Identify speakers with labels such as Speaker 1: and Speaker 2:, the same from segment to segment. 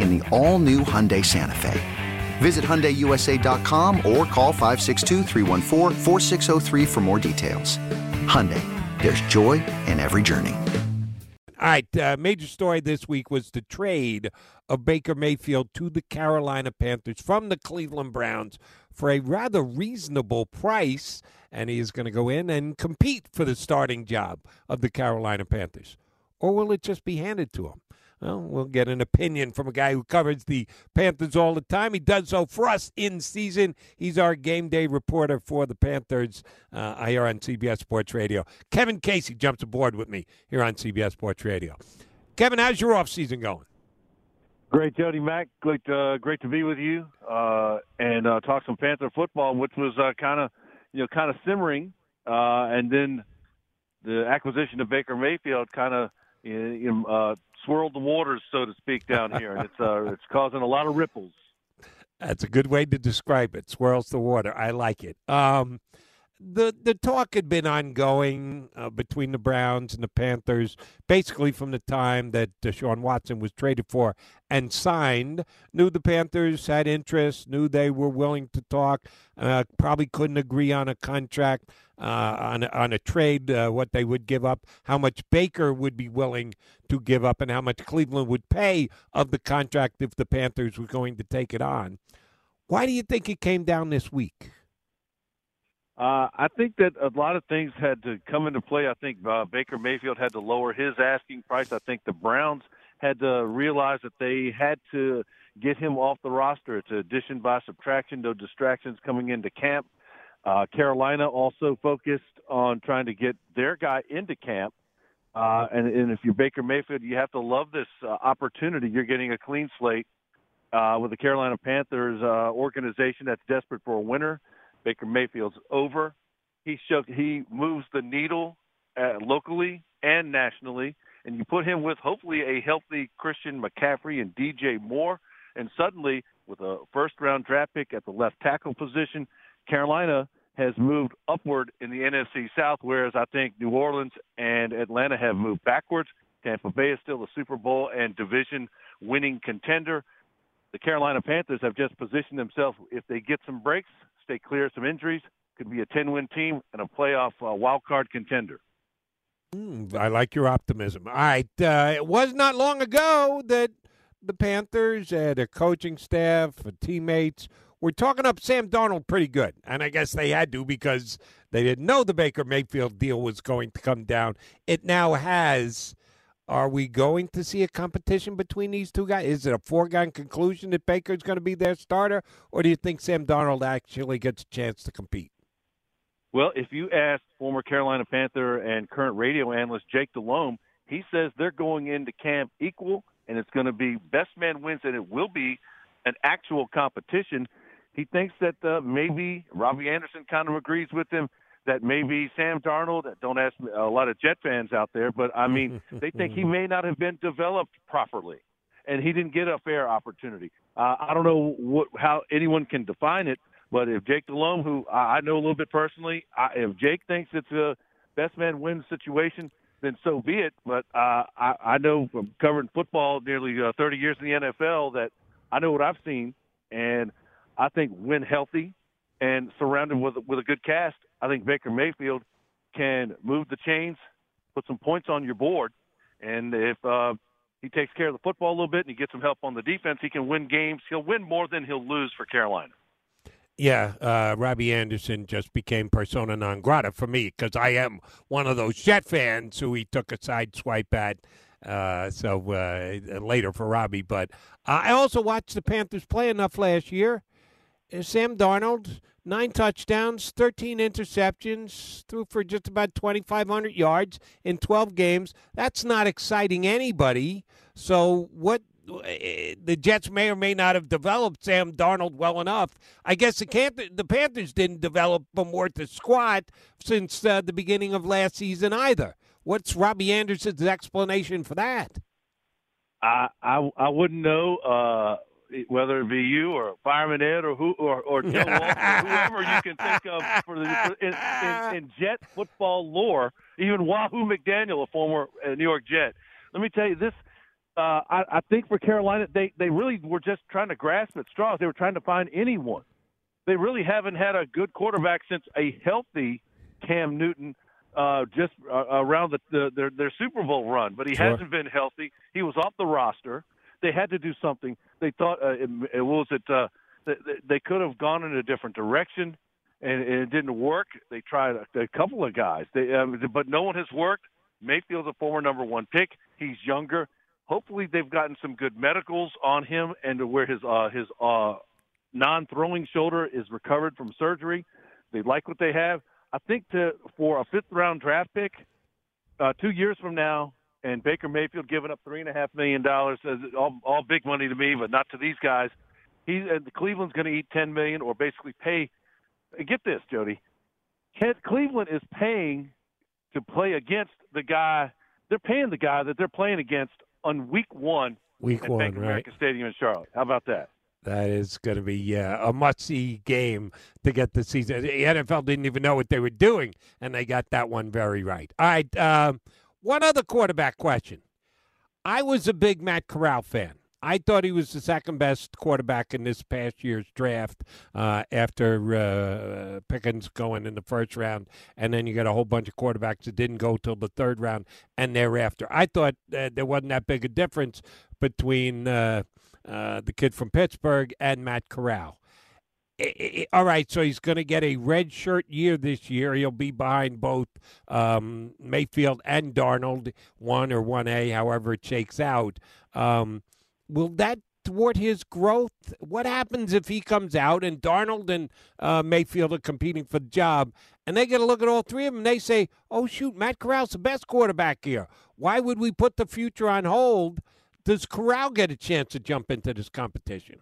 Speaker 1: in the all-new Hyundai Santa Fe. Visit HyundaiUSA.com or call 562 for more details. Hyundai, there's joy in every journey.
Speaker 2: All right, uh, major story this week was the trade of Baker Mayfield to the Carolina Panthers from the Cleveland Browns for a rather reasonable price, and he is going to go in and compete for the starting job of the Carolina Panthers. Or will it just be handed to him? Well, we'll get an opinion from a guy who covers the Panthers all the time. He does so for us in season. He's our game day reporter for the Panthers uh, here on CBS Sports Radio. Kevin Casey jumps aboard with me here on CBS Sports Radio. Kevin, how's your off season going?
Speaker 3: Great, Jody Mac. Great, uh, great to be with you uh, and uh, talk some Panther football, which was kind of, you know, kind of simmering, uh, and then the acquisition of Baker Mayfield kind of you know, uh, swirled the waters, so to speak, down here, and it's uh, it's causing a lot of ripples.
Speaker 2: That's a good way to describe it. Swirls the water. I like it. Um, the the talk had been ongoing uh, between the Browns and the Panthers basically from the time that Deshaun Watson was traded for and signed. Knew the Panthers had interest, knew they were willing to talk, uh, probably couldn't agree on a contract, uh, on, on a trade, uh, what they would give up, how much Baker would be willing to give up, and how much Cleveland would pay of the contract if the Panthers were going to take it on. Why do you think it came down this week?
Speaker 3: Uh, I think that a lot of things had to come into play. I think uh, Baker Mayfield had to lower his asking price. I think the Browns had to realize that they had to get him off the roster. It's addition by subtraction, no distractions coming into camp. Uh, Carolina also focused on trying to get their guy into camp. Uh, and, and if you're Baker Mayfield, you have to love this uh, opportunity. You're getting a clean slate uh, with the Carolina Panthers uh, organization that's desperate for a winner. Baker Mayfield's over. He shook, he moves the needle uh, locally and nationally, and you put him with hopefully a healthy Christian McCaffrey and DJ Moore, and suddenly with a first round draft pick at the left tackle position, Carolina has moved upward in the NFC South, whereas I think New Orleans and Atlanta have moved backwards. Tampa Bay is still a Super Bowl and division winning contender. The Carolina Panthers have just positioned themselves, if they get some breaks, stay clear of some injuries, could be a 10 win team and a playoff uh, wild card contender.
Speaker 2: Mm, I like your optimism. All right. Uh, it was not long ago that the Panthers, uh, their coaching staff, teammates, were talking up Sam Darnold pretty good. And I guess they had to because they didn't know the Baker Mayfield deal was going to come down. It now has. Are we going to see a competition between these two guys? Is it a foregone conclusion that Baker's going to be their starter, or do you think Sam Darnold actually gets a chance to compete?
Speaker 3: Well, if you ask former Carolina Panther and current radio analyst Jake Delhomme, he says they're going into camp equal, and it's going to be best man wins, and it will be an actual competition. He thinks that uh, maybe Robbie Anderson kind of agrees with him that maybe Sam Darnold, don't ask a lot of Jet fans out there, but I mean, they think he may not have been developed properly and he didn't get a fair opportunity. Uh, I don't know what, how anyone can define it, But if Jake Delhomme, who I know a little bit personally, I, if Jake thinks it's a best man wins situation, then so be it. But uh, I, I know from covering football nearly uh, 30 years in the NFL that I know what I've seen, and I think when healthy and surrounded with with a good cast, I think Baker Mayfield can move the chains, put some points on your board, and if uh, he takes care of the football a little bit and he gets some help on the defense, he can win games. He'll win more than he'll lose for Carolina.
Speaker 2: Yeah, uh, Robbie Anderson just became persona non grata for me because I am one of those Jet fans who he took a side swipe at. Uh, so uh, later for Robbie, but I also watched the Panthers play enough last year. Uh, Sam Darnold, nine touchdowns, 13 interceptions, threw for just about 2,500 yards in 12 games. That's not exciting anybody. So what the Jets may or may not have developed Sam Darnold well enough. I guess the, Camp- the Panthers didn't develop him worth the squat since uh, the beginning of last season either. What's Robbie Anderson's explanation for that?
Speaker 3: I I, I wouldn't know uh, whether it be you or Fireman Ed or who or, or Joe Walton whoever you can think of for the for, in, in, in Jet football lore. Even Wahoo McDaniel, a former uh, New York Jet. Let me tell you this uh, I, I think for Carolina, they they really were just trying to grasp at straws. They were trying to find anyone. They really haven't had a good quarterback since a healthy Cam Newton uh, just uh, around the, the, their their Super Bowl run. But he sure. hasn't been healthy. He was off the roster. They had to do something. They thought uh, it, it was it. Uh, they, they could have gone in a different direction, and, and it didn't work. They tried a, a couple of guys, they, um, but no one has worked. Mayfield's a former number one pick. He's younger hopefully they've gotten some good medicals on him and where his uh, his uh, non-throwing shoulder is recovered from surgery. They like what they have. I think to for a fifth round draft pick, uh, two years from now, and Baker Mayfield giving up three and a half million dollars, all, all big money to me, but not to these guys. He uh, Cleveland's going to eat ten million, or basically pay. Get this, Jody. Cleveland is paying to play against the guy. They're paying the guy that they're playing against on week one
Speaker 2: week
Speaker 3: at
Speaker 2: one,
Speaker 3: Bank of America Stadium in Charlotte. How about that?
Speaker 2: That is going to be yeah, a must-see game to get the season. The NFL didn't even know what they were doing, and they got that one very right. All right, um, one other quarterback question. I was a big Matt Corral fan. I thought he was the second best quarterback in this past year's draft uh, after uh, Pickett going in the first round, and then you got a whole bunch of quarterbacks that didn't go till the third round and thereafter. I thought uh, there wasn't that big a difference between uh, uh, the kid from Pittsburgh and Matt Corral. All right, so he's going to get a red shirt year this year. He'll be behind both um, Mayfield and Darnold, one or one A, however it shakes out. Um, will that thwart his growth? What happens if he comes out and Darnold and uh, Mayfield are competing for the job, and they get a look at all three of them and they say, "Oh shoot, Matt Corral's the best quarterback here. Why would we put the future on hold?" Does Corral get a chance to jump into this competition?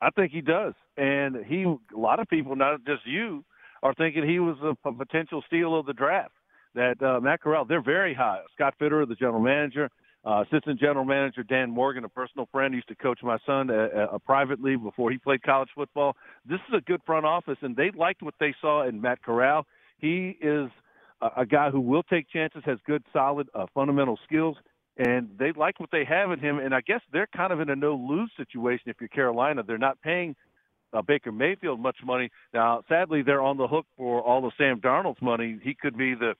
Speaker 3: I think he does, and he. A lot of people, not just you, are thinking he was a, a potential steal of the draft. That uh, Matt Corral, they're very high. Scott Fitterer, the general manager, uh, assistant general manager Dan Morgan, a personal friend, used to coach my son uh, uh, privately before he played college football. This is a good front office, and they liked what they saw in Matt Corral. He is a, a guy who will take chances, has good, solid uh, fundamental skills, and they like what they have in him. And I guess they're kind of in a no-lose situation if you're Carolina. They're not paying uh, Baker Mayfield much money now. Sadly, they're on the hook for all of Sam Darnold's money. He could be the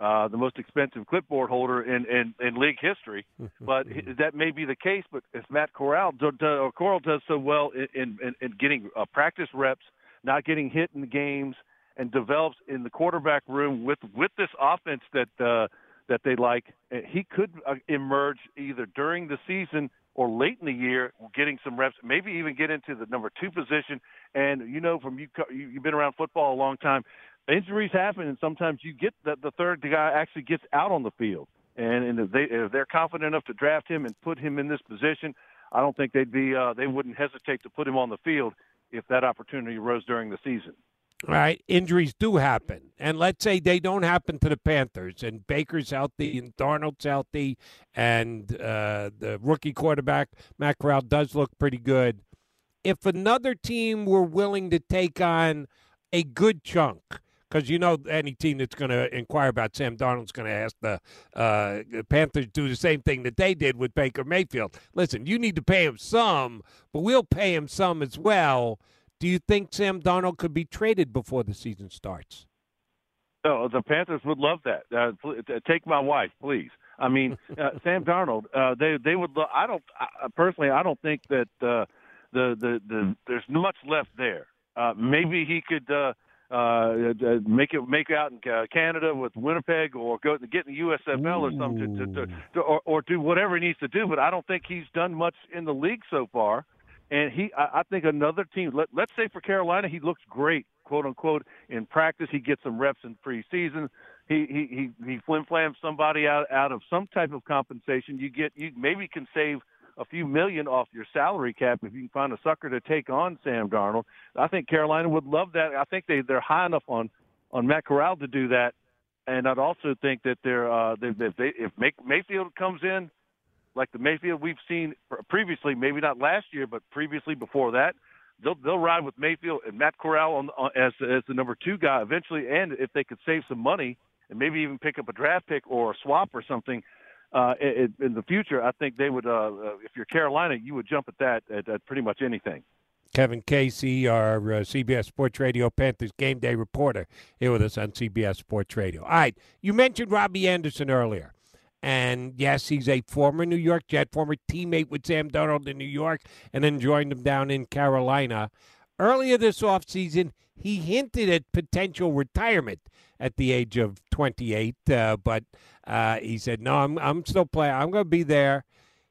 Speaker 3: uh, the most expensive clipboard holder in, in, in league history. but that may be the case. But if Matt Corral do, do, or Corral does so well in, in, in getting uh, practice reps, not getting hit in the games, and develops in the quarterback room with with this offense that uh, that they like, uh, he could uh, emerge either during the season or late in the year, getting some reps, maybe even get into the number two position. And you know, from you, you've been around football a long time injuries happen, and sometimes you get that the third guy actually gets out on the field. And, and if, they, if they're confident enough to draft him and put him in this position, I don't think they'd be uh, they wouldn't hesitate to put him on the field if that opportunity arose during the season.
Speaker 2: All right, injuries do happen, and let's say they don't happen to the Panthers, and Baker's healthy, and Darnold's healthy, and uh, the rookie quarterback Matt Corral does look pretty good if another team were willing to take on a good chunk, because you know any team that's going to inquire about Sam Darnold's going to ask the, uh, the Panthers do the same thing that they did with Baker Mayfield. Listen, you need to pay him some, but we'll pay him some as well. Do you think Sam Darnold could be traded before the season starts?
Speaker 3: No, the Panthers would love that. Uh, take my wife, please. I mean, uh, Sam Darnold. Uh, they they would. Lo- I don't I, personally. I don't think that uh, the the the there's much left there. Uh, maybe he could uh, uh, make it make out in uh, Canada with Winnipeg, or go to get in the USFL or something, to, to, to, or, or do whatever he needs to do. But I don't think he's done much in the league so far. And he, I, I think another team. Let, let's say for Carolina, he looks great, quote unquote, in practice. He gets some reps in preseason. He he he, he flim flams somebody out out of some type of compensation. You get you maybe can save a few million off your salary cap if you can find a sucker to take on Sam Darnold. I think Carolina would love that. I think they they're high enough on on Matt Corral to do that, and I'd also think that they're uh, they, if they if Mayfield comes in like the Mayfield we've seen previously, maybe not last year, but previously before that. They'll they'll ride with Mayfield and Matt Corral on, on as as the number two guy eventually, and if they could save some money and maybe even pick up a draft pick or a swap or something, uh, in, in the future, I think they would. Uh, uh, if you're Carolina, you would jump at that at, at pretty much anything.
Speaker 2: Kevin Casey, our uh, CBS Sports Radio Panthers game day reporter, here with us on CBS Sports Radio. All right, you mentioned Robbie Anderson earlier. And yes, he's a former New York Jet, former teammate with Sam Darnold in New York, and then joined him down in Carolina. Earlier this offseason, he hinted at potential retirement at the age of 28, uh, but uh, he said, "No, I'm I'm still playing. I'm going to be there."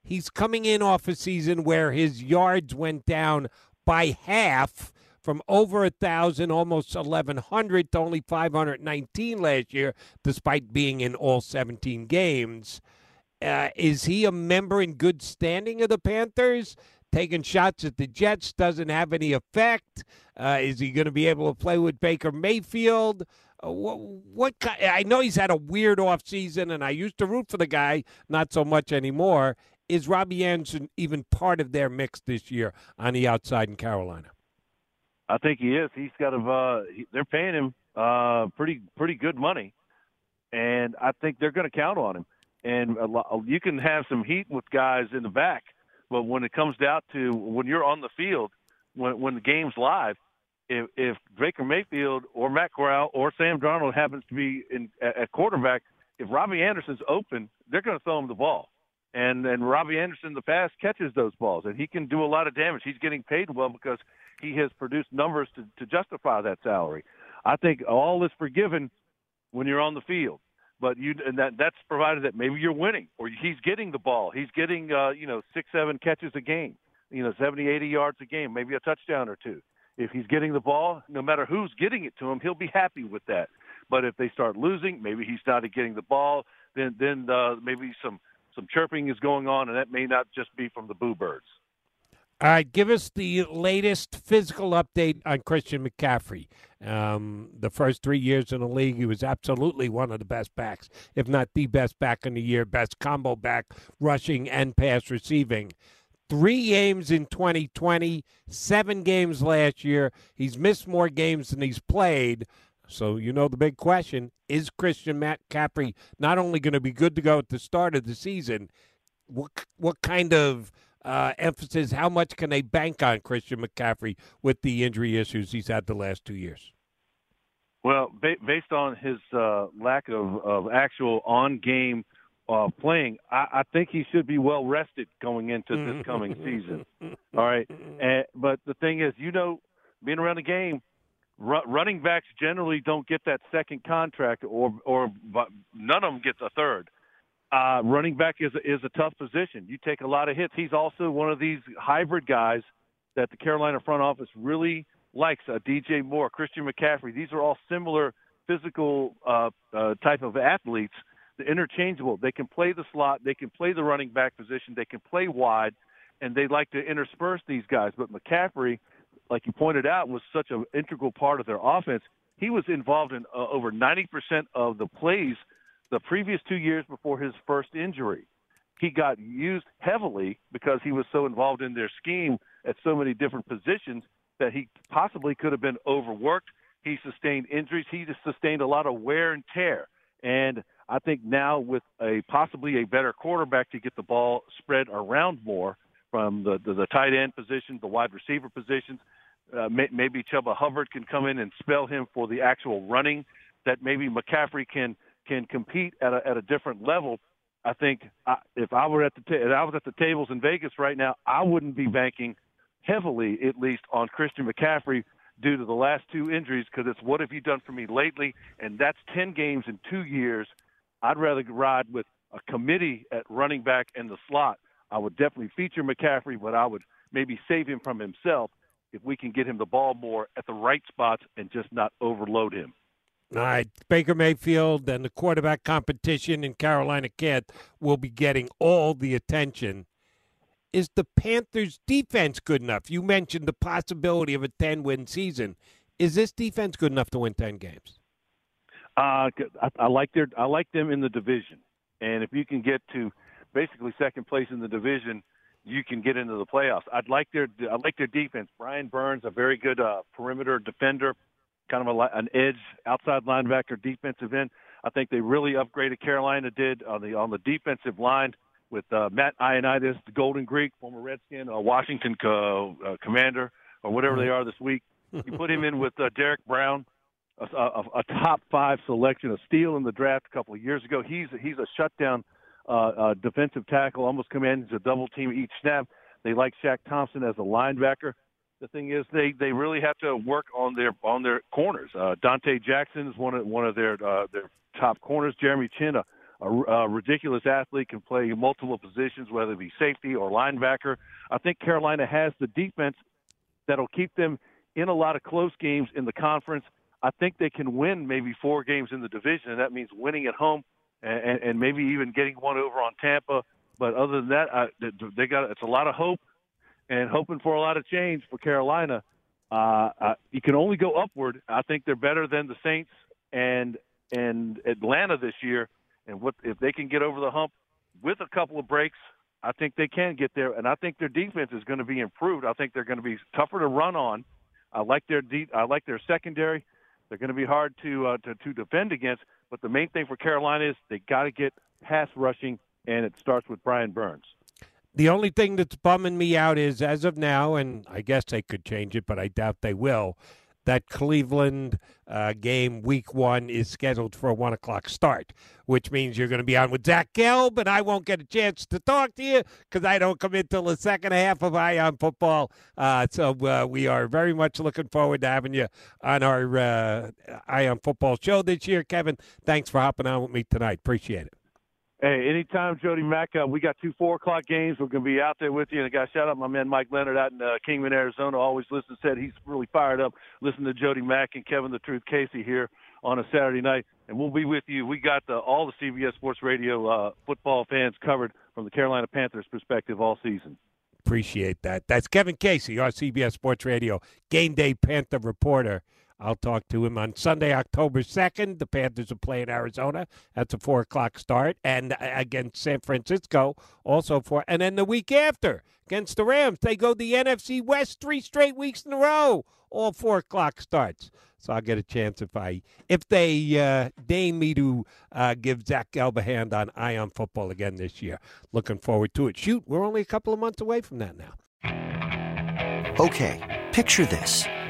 Speaker 2: He's coming in off a season where his yards went down by half from over a thousand, almost 1,100 to only 519 last year, despite being in all 17 games. Uh, is he a member in good standing of the Panthers? Taking shots at the Jets doesn't have any effect. Uh, is he going to be able to play with Baker Mayfield? Uh, what, what I know he's had a weird off season, and I used to root for the guy, not so much anymore. Is Robbie Anderson even part of their mix this year on the outside in Carolina?
Speaker 3: I think he is. He's got a. Uh, they're paying him uh, pretty pretty good money, and I think they're going to count on him. And lot, you can have some heat with guys in the back, but when it comes down to when you're on the field, when when the game's live, if if Baker Mayfield or Matt Corral or Sam Darnold happens to be in at quarterback, if Robbie Anderson's open, they're going to throw him the ball. And and Robbie Anderson the past catches those balls, and he can do a lot of damage. He's getting paid well because he has produced numbers to, to justify that salary. I think all is forgiven when you're on the field, but you and that that's provided that maybe you're winning or he's getting the ball. He's getting uh, you know six seven catches a game, you know 70 80 yards a game, maybe a touchdown or two. If he's getting the ball, no matter who's getting it to him, he'll be happy with that. But if they start losing, maybe he's not getting the ball, then then uh, maybe some some chirping is going on, and that may not just be from the boo birds.
Speaker 2: All right, give us the latest physical update on Christian McCaffrey. Um, the first three years in the league, he was absolutely one of the best backs, if not the best back in the year, best combo back, rushing and pass receiving. Three games in 2020, seven games last year. He's missed more games than he's played. So, you know, the big question is Christian McCaffrey not only going to be good to go at the start of the season, what, what kind of uh, emphasis. How much can they bank on Christian McCaffrey with the injury issues he's had the last two years?
Speaker 3: Well, ba- based on his uh, lack of, of actual on game uh, playing, I-, I think he should be well rested going into this coming season. All right, and, but the thing is, you know, being around the game, r- running backs generally don't get that second contract, or or none of them gets a third uh, running back is is a tough position. You take a lot of hits. He's also one of these hybrid guys that the Carolina front office really likes. Uh, DJ Moore, Christian McCaffrey. These are all similar physical uh, uh, type of athletes. They're interchangeable. They can play the slot. They can play the running back position. They can play wide, and they like to intersperse these guys. But McCaffrey, like you pointed out, was such an integral part of their offense. He was involved in uh, over 90% of the plays the previous two years before his first injury. he got used heavily because he was so involved in their scheme at so many different positions that he possibly could have been overworked. He sustained injuries. He just sustained a lot of wear and tear. And I think now with a possibly a better quarterback to get the ball spread around more from the the, the tight end position, the wide receiver positions, uh, may, maybe Chuba Hubbard can come in and spell him for the actual running. That maybe McCaffrey can can compete at a at a different level. I think I, if I were at the ta- if I was at the tables in Vegas right now, I wouldn't be banking heavily, at least, on Christian McCaffrey due to the last two injuries because it's what have you done for me lately? And that's 10 games in two years. I'd rather ride with a committee at running back in the slot. I would definitely feature McCaffrey, but I would maybe save him from himself if we can get him the ball more at the right spots and just not overload him.
Speaker 2: All right, Baker Mayfield and the quarterback competition in Carolina Kid will be getting all the attention is the Panthers' defense good enough? You mentioned the possibility of a 10 win season. Is this defense good enough to win 10 games?
Speaker 3: Uh, I, I like their I like them in the division, and if you can get to basically second place in the division, you can get into the playoffs. I'd like their I like their defense. Brian Burns, a very good uh, perimeter defender, kind of a, an edge outside linebacker defensive end. I think they really upgraded Carolina did on the on the defensive line with uh, Matt Ioannidis, the Golden Greek, former Redskin, uh, Washington co- uh, commander, or whatever they are this week. You put him in with uh, Derrick Brown, a, a, a top five selection, a steal in the draft a couple of years ago. He's he's a shutdown uh, uh, defensive tackle, almost commands a double team each snap. They like Shaq Thompson as a linebacker. The thing is, they they really have to work on their on their corners. Uh, Donte Jackson is one of one of their uh, their top corners. Jeremy Chinn, a a, a ridiculous athlete, can play multiple positions, whether it be safety or linebacker. I think Carolina has the defense that'll keep them in a lot of close games in the conference. I think they can win maybe four games in the division, and that means winning at home and, and maybe even getting one over on Tampa. But other than that, I, they got it's a lot of hope and hoping for a lot of change for Carolina. Uh, uh, you can only go upward. I think they're better than the Saints and and Atlanta this year. And what if they can get over the hump with a couple of breaks? I think they can get there, and I think their defense is going to be improved. I think they're going to be tougher to run on. I like their de- I like their secondary. They're going to be hard to uh, to to defend against. But the main thing for Carolina is they got to get pass rushing, and it starts with Brian Burns.
Speaker 2: The only thing that's bumming me out is, as of now, and I guess they could change it, but I doubt they will that Cleveland uh, game week one is scheduled for a one o'clock start, which means you're going to be on with Zach Gelb, and I won't get a chance to talk to you because I don't come in till the second half of Eye on Football. Uh, so uh, we are very much looking forward to having you on our uh, on Football show this year, Kevin. Thanks for hopping on with me tonight. Appreciate it.
Speaker 3: Hey, anytime, Jody Mac. Uh, we got two four o'clock games. We're going to be out there with you. And I got shout out my man Mike Leonard out in uh, Kingman, Arizona. Always listens. Said he's really fired up. Listen to Jody Mac and Kevin the Truth Casey here on a Saturday night, and we'll be with you. We got the, all the CBS Sports Radio uh, football fans covered from the Carolina Panthers perspective all season.
Speaker 2: Appreciate that. That's Kevin Casey, our CBS Sports Radio game day Panther reporter. I'll talk to him on Sunday, October 2nd. The Panthers are playing Arizona. That's a 4 o'clock start. And against San Francisco, also for. And then the week after, against the Rams, they go the NFC West three straight weeks in a row. All 4 o'clock starts. So I'll get a chance if I if they uh, deign me to uh, give Zach Gelb a hand on Eye on Football again this year. Looking forward to it. Shoot, we're only a couple of months away from that now.
Speaker 1: Okay, picture this.